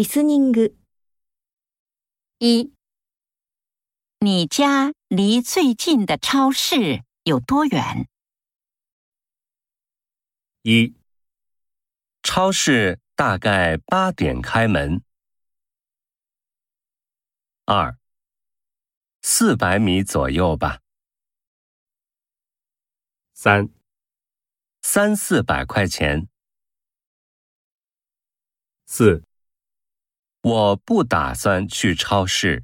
リスニング。一，你家离最近的超市有多远？一，超市大概八点开门。二，四百米左右吧。三，三四百块钱。四， 我不打算去超市。